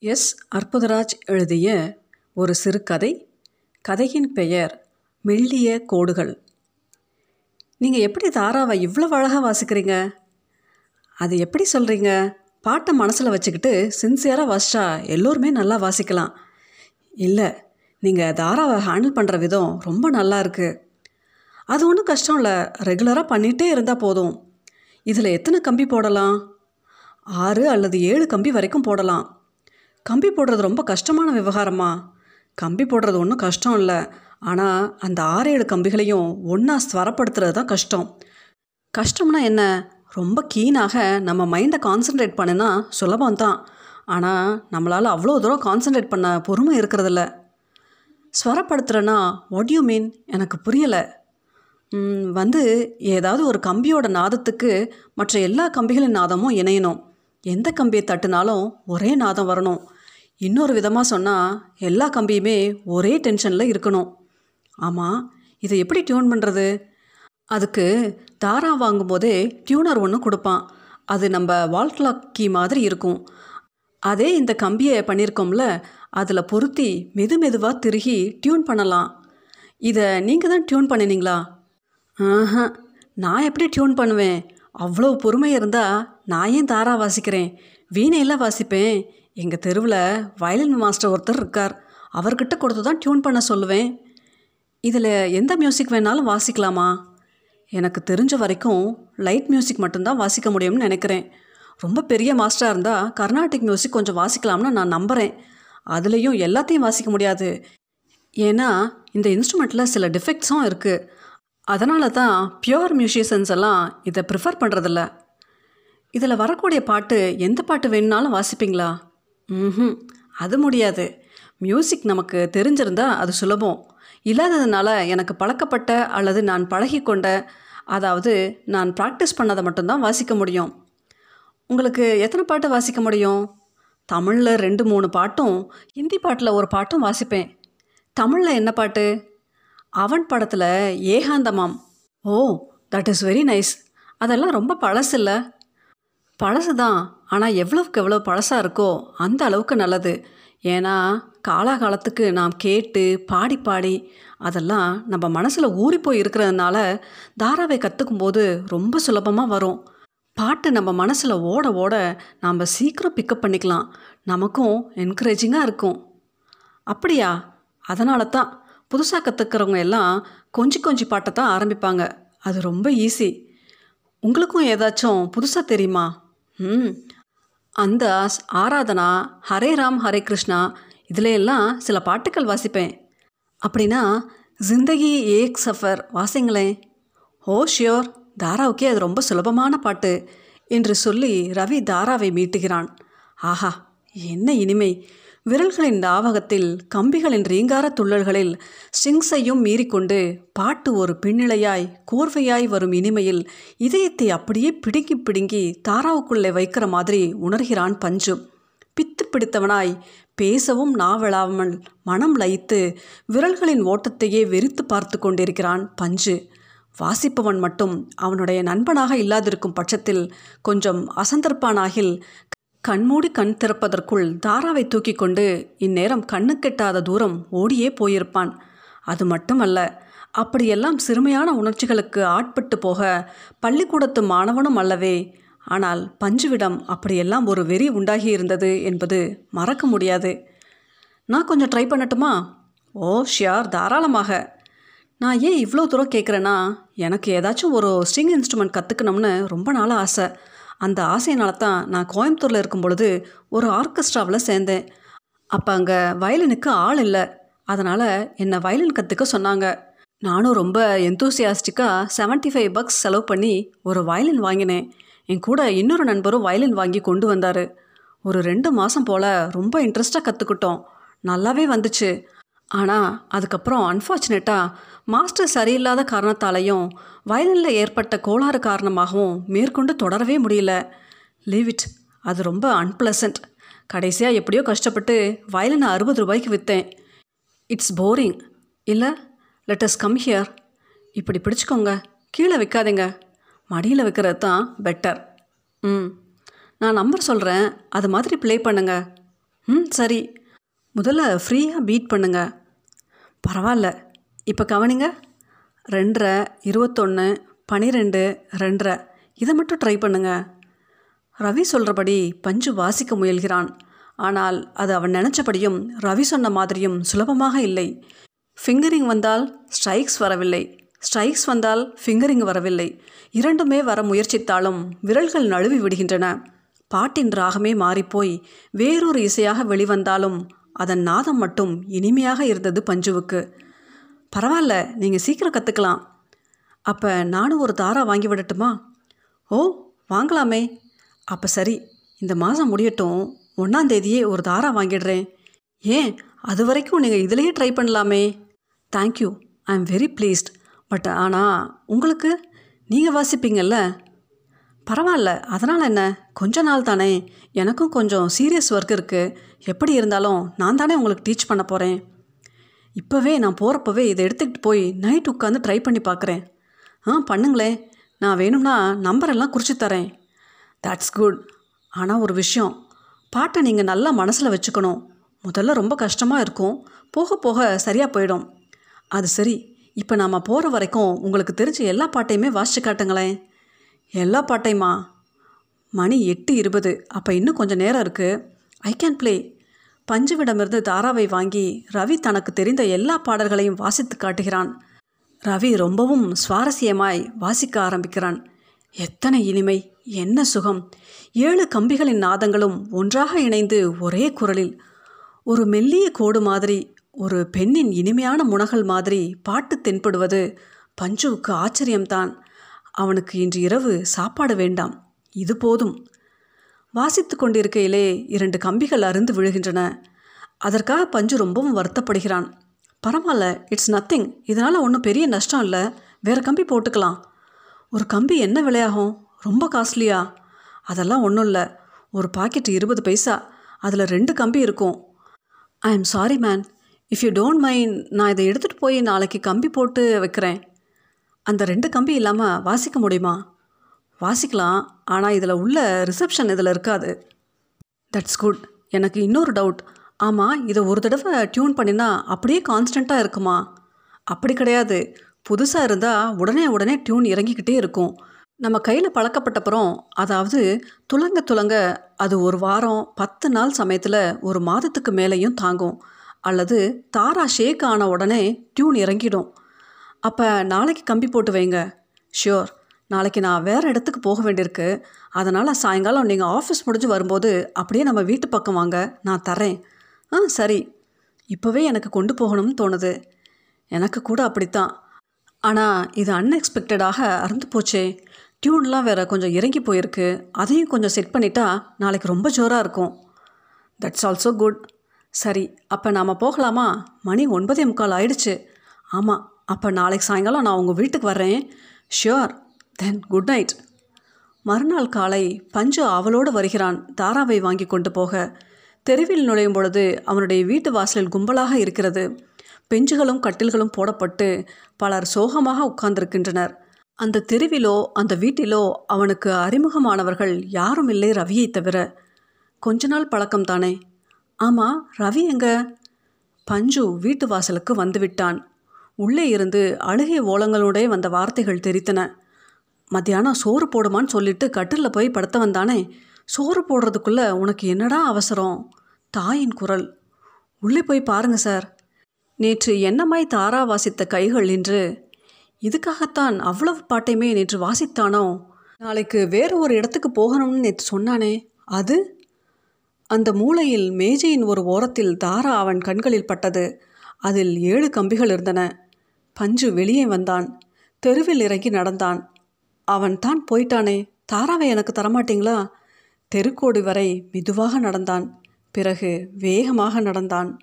S. Arputharaj எழுதிய ஒரு சிறுகதை. கதையின் பெயர் மெல்லிய கோடுகள். நீங்கள் எப்படி தாராவை இவ்வளோ அழகாக வாசிக்கிறீங்க? அது எப்படி சொல்கிறீங்க பாட்டை மனசில் வச்சுக்கிட்டு சின்சியராக வாசிச்சா எல்லோருமே நல்லா வாசிக்கலாம். இல்லை நீங்கள் தாராவை ஹேண்டில் பண்ணுற விதம் ரொம்ப நல்லா இருக்குது அது ஒன்றும் கஷ்டம் இல்லை. ரெகுலராக பண்ணிகிட்டே இருந்தால் போதும். இதில் எத்தனை கம்பி போடலாம்? ஆறு அல்லது ஏழு கம்பி வரைக்கும் போடலாம். கம்பி போடுறது ரொம்ப கஷ்டமான விவகாரமா? கம்பி போடுறது ஒன்றும் கஷ்டம் இல்லை. ஆனால் அந்த ஆறு ஏழு கம்பிகளையும் ஒன்றா ஸ்வரப்படுத்துறது தான் கஷ்டம். கஷ்டம்னா என்ன? ரொம்ப கீனாக நம்ம மைண்டை கான்சென்ட்ரேட் பண்ணினா சுலபம்தான் ஆனால் நம்மளால் அவ்வளோ தூரம் கான்சென்ட்ரேட் பண்ண பொறுமை இருக்கிறதில்ல ஸ்வரப்படுத்துகிறேன்னா வாட் யூ மீன் எனக்கு புரியலை. வந்து ஏதாவது ஒரு கம்பியோட நாதத்துக்கு மற்ற எல்லா கம்பிகளின் நாதமும் இணையணும். எந்த கம்பியை தட்டுனாலும் ஒரே நாதம் வரணும். இன்னொரு விதமாக சொன்னால் எல்லா கம்பியுமே ஒரே டென்ஷனில் இருக்கணும். ஆமாம் இதை எப்படி டியூன் பண்ணுறது அதுக்கு தாரா வாங்கும்போதே டியூனர் ஒன்று கொடுப்பான். அது நம்ம வால் கிளாக் கீ மாதிரி இருக்கும். அதே இந்த கம்பியை பண்ணியிருக்கோம்ல அதில் பொருத்தி மெது மெதுவாக திருகி டியூன் பண்ணலாம். இதை நீங்கள் தான் டியூன் பண்ணினீங்களா? ஆஹா நான் எப்படி டியூன் பண்ணுவேன்? அவ்வளோ பொறுமை இருந்தால் நான் ஏன் தாரா வாசிக்கிறேன்? வீணையெல்லாம் வாசிப்பேன். எங்கள் தெருவில் வயலின் மாஸ்டர் ஒருத்தர் இருக்கார். அவர்கிட்ட கொடுத்து தான் டியூன் பண்ண சொல்லுவேன். இதில் எந்த மியூசிக் வேணாலும் வாசிக்கலாமா? எனக்கு தெரிஞ்ச வரைக்கும் லைட் மியூசிக் மட்டும்தான் வாசிக்க முடியும்னு நினைக்கிறேன். ரொம்ப பெரிய மாஸ்டராக இருந்தால் கர்நாடிக் மியூசிக் கொஞ்சம் வாசிக்கலாம்னு நான் நம்புகிறேன் அதுலேயும் எல்லாத்தையும் வாசிக்க முடியாது. ஏன்னா இந்த இன்ஸ்ட்ருமெண்ட்டில் சில டிஃபெக்ட்ஸும் இருக்குது அதனால தான் பியூர் மியூசிஷியன்ஸ் எல்லாம் இதை ப்ரிஃபர் பண்ணுறதில்ல இதில் வரக்கூடிய பாட்டு எந்த பாட்டு வேணுனாலும் வாசிப்பீங்களா? ம் அது முடியாது. மியூசிக் நமக்கு தெரிஞ்சிருந்தா அது சுலபம். இல்லாததுனால எனக்கு பழக்கப்பட்ட அல்லது நான் பழகிக்கொண்ட அதாவது நான் ப்ராக்டிஸ் பண்ணதை மட்டும்தான் வாசிக்க முடியும். உங்களுக்கு எத்தனை பாட்டு வாசிக்க முடியும்? தமிழில் ரெண்டு மூணு பாட்டும் ஹிந்தி பாட்டில் ஒரு பாட்டும் வாசிப்பேன். தமிழில் என்ன பாட்டு? அவன் படத்தில் ஏகாந்தமாம். Oh that is very nice அதெல்லாம் ரொம்ப பழசு இல்லை. பழசு தான் ஆனால் எவ்வளவுக்கு எவ்வளோ பழசாக இருக்கோ அந்த அளவுக்கு நல்லது. ஏன்னா காலாகாலத்துக்கு நாம் கேட்டு பாடி பாடி அதெல்லாம் நம்ம மனசில் ஊறி போய் இருக்கிறதுனால தாராவை கற்றுக்கும் போது ரொம்ப சுலபமாக வரும். பாட்டு நம்ம மனசில் ஓட ஓட நாம் சீக்கிரம் பிக்கப் பண்ணிக்கலாம். நமக்கும் என்கரேஜிங்காக இருக்கும். அப்படியா? அதனால தான் புதுசாக கற்றுக்கிறவங்க எல்லாம் கொஞ்சி கொஞ்சம் பாட்டை தான் ஆரம்பிப்பாங்க. அது ரொம்ப ஈஸி உங்களுக்கும் ஏதாச்சும் புதுசாக தெரியுமா? அந்த ஆராதனா ஹரே ராம் ஹரே கிருஷ்ணா இதில் எல்லாம் சில பாட்டுக்கள் வாசிப்பேன். அப்படின்னா ஜிந்தகி ஏக் சஃபர் வாசிங்களேன். ஓ ஷியோர் தாராவுக்கே அது ரொம்ப சுலபமான பாட்டு என்று சொல்லி ரவி தாராவை மீட்டுகிறான். ஆஹா என்ன இனிமை. விரல்களின் ஞாபகத்தில் கம்பிகளின் ரீங்கார துள்ளல்களில் ஸ்ட்ரிங்ஸையும் மீறிக்கொண்டு பாட்டு ஒரு பின்னிலையாய் கோர்வையாய் வரும் இனிமையில் இதயத்தை அப்படியே பிடுங்கி பிடுங்கி தாராவுக்குள்ளே வைக்கிற மாதிரி உணர்கிறான் பஞ்சு. பித்து பிடித்தவனாய் பேசவும் நாவலாமல் மனம் லயித்து விரல்களின் ஓட்டத்தையே வெறித்து பார்த்து கொண்டிருக்கிறான் பஞ்சு. வாசிப்பவன் மட்டும் அவனுடைய நண்பனாக இல்லாதிருக்கும் பட்சத்தில் கொஞ்சம் அசந்தர்ப்பானாகில் கண்மூடி கண் திறப்பதற்குள் தாராவை தூக்கி கொண்டு இந்நேரம் கண்ணுக்கெட்டாத தூரம் ஓடியே போயிருப்பான். அது மட்டுமல்ல அப்படியெல்லாம் சிறுமையான உணர்ச்சிகளுக்கு ஆட்பட்டு போக பள்ளிக்கூடத்து மாணவனும் அல்லவே. ஆனால் பஞ்சுவிடம் அப்படியெல்லாம் ஒரு வெறி உண்டாகி இருந்தது என்பது மறக்க முடியாது. நான் கொஞ்சம் ட்ரை பண்ணட்டுமா? ஓ ஷியார் தாராளமாக. நான் ஏன் இவ்வளோ தூரம் கேட்குறேன்னா எனக்கு ஏதாச்சும் ஒரு ஸ்ட்ரிங் இன்ஸ்ட்ருமெண்ட் கற்றுக்கணும்னு ரொம்ப நாள் ஆசை. அந்த ஆசையினால தான் நான் கோயம்புத்தூரில் இருக்கும் பொழுது ஒரு ஆர்கெஸ்ட்ராவில் சேர்ந்தேன். அப்போ அங்கே வயலினுக்கு ஆள் இல்லை. அதனால் என்னை வயலின் கற்றுக்க சொன்னாங்க. நானும் ரொம்ப எந்தூசியாஸ்டிக்காக செவன்ட்டி ஃபைவ் பக்ஸ் செலவு பண்ணி ஒரு வயலின் வாங்கினேன். என் கூட இன்னொரு நண்பரும் வயலின் வாங்கி கொண்டு வந்தார். ஒரு ரெண்டு மாதம் போல் ரொம்ப இன்ட்ரெஸ்ட்டாக கற்றுக்கிட்டோம் நல்லாவே வந்துச்சு. ஆனால் அதுக்கப்புறம் அன்ஃபார்ச்சுனேட்டாக மாஸ்டர் சரியில்லாத காரணத்தாலையும் வயலினில் ஏற்பட்ட கோளாறு காரணமாகவும் மேற்கொண்டு தொடரவே முடியல. லீவ் இட் அது ரொம்ப அன்பிளசன்ட் கடைசியாக எப்படியோ கஷ்டப்பட்டு வயலினை அறுபது ரூபாய்க்கு விற்றேன் இட்ஸ் போரிங் இல்லை லெட்டஸ் கம் ஹியர் இப்படி பிடிச்சிக்கோங்க. கீழே வைக்காதீங்க. மடியில் வைக்கிறது தான் பெட்டர் ம். நான் நம்பர் சொல்கிறேன் அது மாதிரி ப்ளே பண்ணுங்க. ம் சரி. முதல்ல ஃப்ரீயாக பீட் பண்ணுங்க. பரவாயில்ல இப்போ கவனிங்க. ரெண்டரை இருபத்தொன்று பனிரெண்டு ரெண்டரை. இதை மட்டும் ட்ரை பண்ணுங்க. ரவி சொல்கிறபடி பஞ்சு வாசிக்க முயல்கிறான். ஆனால் அது அவன் நினச்சபடியும் ரவி சொன்ன மாதிரியும் சுலபமாக இல்லை. ஃபிங்கரிங் வந்தால் ஸ்ட்ரைக்ஸ் வரவில்லை. ஸ்ட்ரைக்ஸ் வந்தால் ஃபிங்கரிங் வரவில்லை. இரண்டுமே வர முயற்சித்தாலும் விரல்கள் நழுவி விடுகின்றன. பாட்டின் ராகமே மாறிப்போய் வேறொரு இசையாக வெளிவந்தாலும் அதன் நாதம் மட்டும் இனிமையாக இருந்தது பஞ்சுவுக்கு. பரவாயில்ல நீங்கள் சீக்கிரம் கற்றுக்கலாம் அப்போ நானும் ஒரு தாரா வாங்கி விடட்டுமா? ஓ வாங்கலாமே. அப்போ சரி இந்த மாதம் முடியட்டும். ஒன்றாந்தேதியே ஒரு தாரா வாங்கிடுறேன். ஏன் அது வரைக்கும் நீங்கள் இதிலேயே ட்ரை பண்ணலாமே. Thank you I am very pleased but ஆனால் உங்களுக்கு? நீங்கள் வாசிப்பீங்கல்ல? பரவாயில்ல. அதனால் என்ன? கொஞ்ச நாள் தானே. எனக்கும் கொஞ்சம் சீரியஸ் ஒர்க் இருக்குது எப்படி இருந்தாலும் நான் தானே உங்களுக்கு டீச் பண்ண போகிறேன் இப்போவே நான் போகிறப்பவே இதை எடுத்துக்கிட்டு போய் நைட் உட்காந்து ட்ரை பண்ணி பார்க்குறேன். ஆ பண்ணுங்களேன் நான் வேணும்னா நம்பரெல்லாம் குறித்து தரேன். தட்ஸ் குட் ஆனால் ஒரு விஷயம். பாட்டை நீங்கள் நல்லா மனசில் வச்சுக்கணும். முதல்ல ரொம்ப கஷ்டமாக இருக்கும். போக போக சரியாக போயிடும். அது சரி. இப்போ நாம் போகிற வரைக்கும் உங்களுக்கு தெரிஞ்ச எல்லா பாட்டையுமே வாசிச்சு காட்டுங்களேன். எல்லா பாட்டையுமா மணி எட்டு இருபது. அப்போ இன்னும் கொஞ்சம் நேரம் இருக்குது ஐ கேன் ப்ளே பஞ்சுவிடமிருந்து தாராவை வாங்கி ரவி தனக்கு தெரிந்த எல்லா பாடல்களையும் வாசித்து காட்டுகிறான். ரவி ரொம்பவும் சுவாரஸ்யமாய் வாசிக்க ஆரம்பிக்கிறான். எத்தனை இனிமை என்ன சுகம். ஏழு கம்பிகளின் நாதங்களும் ஒன்றாக இணைந்து ஒரே குரலில். ஒரு மெல்லிய கோடு மாதிரி ஒரு பெண்ணின் இனிமையான முனகல் மாதிரி பாட்டு தென்படுவது பஞ்சுவுக்கு ஆச்சரியம்தான். அவனுக்கு இன்று இரவு சாப்பாடு வேண்டாம். இது போதும். வாசித்து கொண்டிருக்கையிலே இரண்டு கம்பிகள் அருந்து விழுகின்றன. அதற்காக பஞ்சு ரொம்பவும் வருத்தப்படுகிறான். பரவாயில்ல இட்ஸ் நத்திங் இதனால் ஒன்றும் பெரிய நஷ்டம் இல்லை. வேறு கம்பி போட்டுக்கலாம். ஒரு கம்பி என்ன விலையாகும்? ரொம்ப காஸ்ட்லியா? அதெல்லாம் ஒன்றும் இல்லை. ஒரு பாக்கெட் இருபது பைசா. அதில் ரெண்டு கம்பி இருக்கும். I am sorry man if you don't mind நான் இதை எடுத்துகிட்டு போய் நாளைக்கு கம்பி போட்டு வைக்கிறேன். அந்த ரெண்டு கம்பி இல்லாமல் வாசிக்க முடியுமா? வாசிக்கலாம் ஆனால் இதில் உள்ள ரிசப்ஷன் இதில் இருக்காது. தட்ஸ் குட் எனக்கு இன்னொரு டவுட் ஆமாம் இதை ஒரு தடவை டியூன் பண்ணினா அப்படியே கான்ஸ்டண்ட்டாக இருக்குமா? அப்படி கிடையாது. புதுசாக இருந்தால் உடனே உடனே டியூன் இறங்கிக்கிட்டே இருக்கும். நம்ம கையில் பழக்கப்பட்டப்புறம் அதாவது துலங்க துலங்க அது ஒரு வாரம் பத்து நாள் சமயத்தில் ஒரு மாதத்துக்கு மேலேயும் தாங்கும். அல்லது தாரா ஷேக் ஆன உடனே டியூன் இறங்கிடும். அப்போ நாளைக்கு கம்பி போட்டு வைங்க. ஷியோர் நாளைக்கு நான் வேறு இடத்துக்கு போக வேண்டியிருக்கு. அதனால் சாயங்காலம் நீங்கள் ஆஃபீஸ் முடிஞ்சு வரும்போது அப்படியே நம்ம வீட்டு பக்கம் வாங்க. நான் தரேன் ஆ சரி. இப்போவே எனக்கு கொண்டு போகணும்னு தோணுது. எனக்கு கூட அப்படித்தான். ஆனால் இது அன்எக்ஸ்பெக்டடாக அறுந்து போச்சே. டியூன்லாம் வேறு கொஞ்சம் இறங்கி போயிருக்கு. அதையும் கொஞ்சம் செட் பண்ணிட்டா நாளைக்கு ரொம்ப ஜோராக இருக்கும். தட்ஸ் ஆல்சோ குட் சரி அப்போ நாம் போகலாமா? மணி ஒன்பதே முக்கால் ஆயிடுச்சு. ஆமாம் அப்போ நாளைக்கு சாயங்காலம் நான் உங்கள் வீட்டுக்கு வர்றேன். ஷியோர் தென் குட் நைட் மறுநாள் காலை பஞ்சு அவளோடு வருகிறான். தாராவை வாங்கி கொண்டு போக. தெருவில் நுழையும் பொழுது அவனுடைய வீட்டு வாசலில் கும்பலாக இருக்கிறது. பெஞ்சுகளும் கட்டில்களும் போடப்பட்டு பலர் சோகமாக உட்கார்ந்திருக்கின்றனர். அந்த தெருவிலோ அந்த வீட்டிலோ அவனுக்கு அறிமுகமானவர்கள் யாரும் இல்லை ரவியை தவிர. கொஞ்ச நாள் பழக்கம் தானே. ஆமாம் ரவி எங்க? பஞ்சு வீட்டு வாசலுக்கு வந்துவிட்டான். உள்ளே இருந்து அழுகை ஓலங்களோடே வந்த வார்த்தைகள் தெரித்தன. மத்தியானம் சோறு போடுமான்னு சொல்லிட்டு கட்டிலில் போய் படுத்த வந்தானே. சோறு போடுறதுக்குள்ளே உனக்கு என்னடா அவசரம்? தாயின் குரல். உள்ளே போய் பாருங்க சார். நேற்று என்னமாய் தாரா வாசித்த கைகள் என்று இதுக்காகத்தான் அவ்வளவு பாட்டையுமே நேற்று வாசித்தானோ? நாளைக்கு வேறு ஒரு இடத்துக்கு போகணும்னு நேற்று சொன்னானே. அது? அந்த மூலையில் மேஜையின் ஒரு ஓரத்தில் தாரா அவன் கண்களில் பட்டது. அதில் ஏழு கம்பிகள் இருந்தன. பஞ்சு வெளியே வந்தான். தெருவில் இறங்கி நடந்தான். அவன் தான் போயிட்டானே. தாராவை எனக்கு தரமாட்டீங்களா? தெருக்கோடு வரை மெதுவாக நடந்தான். பிறகு வேகமாக நடந்தான்.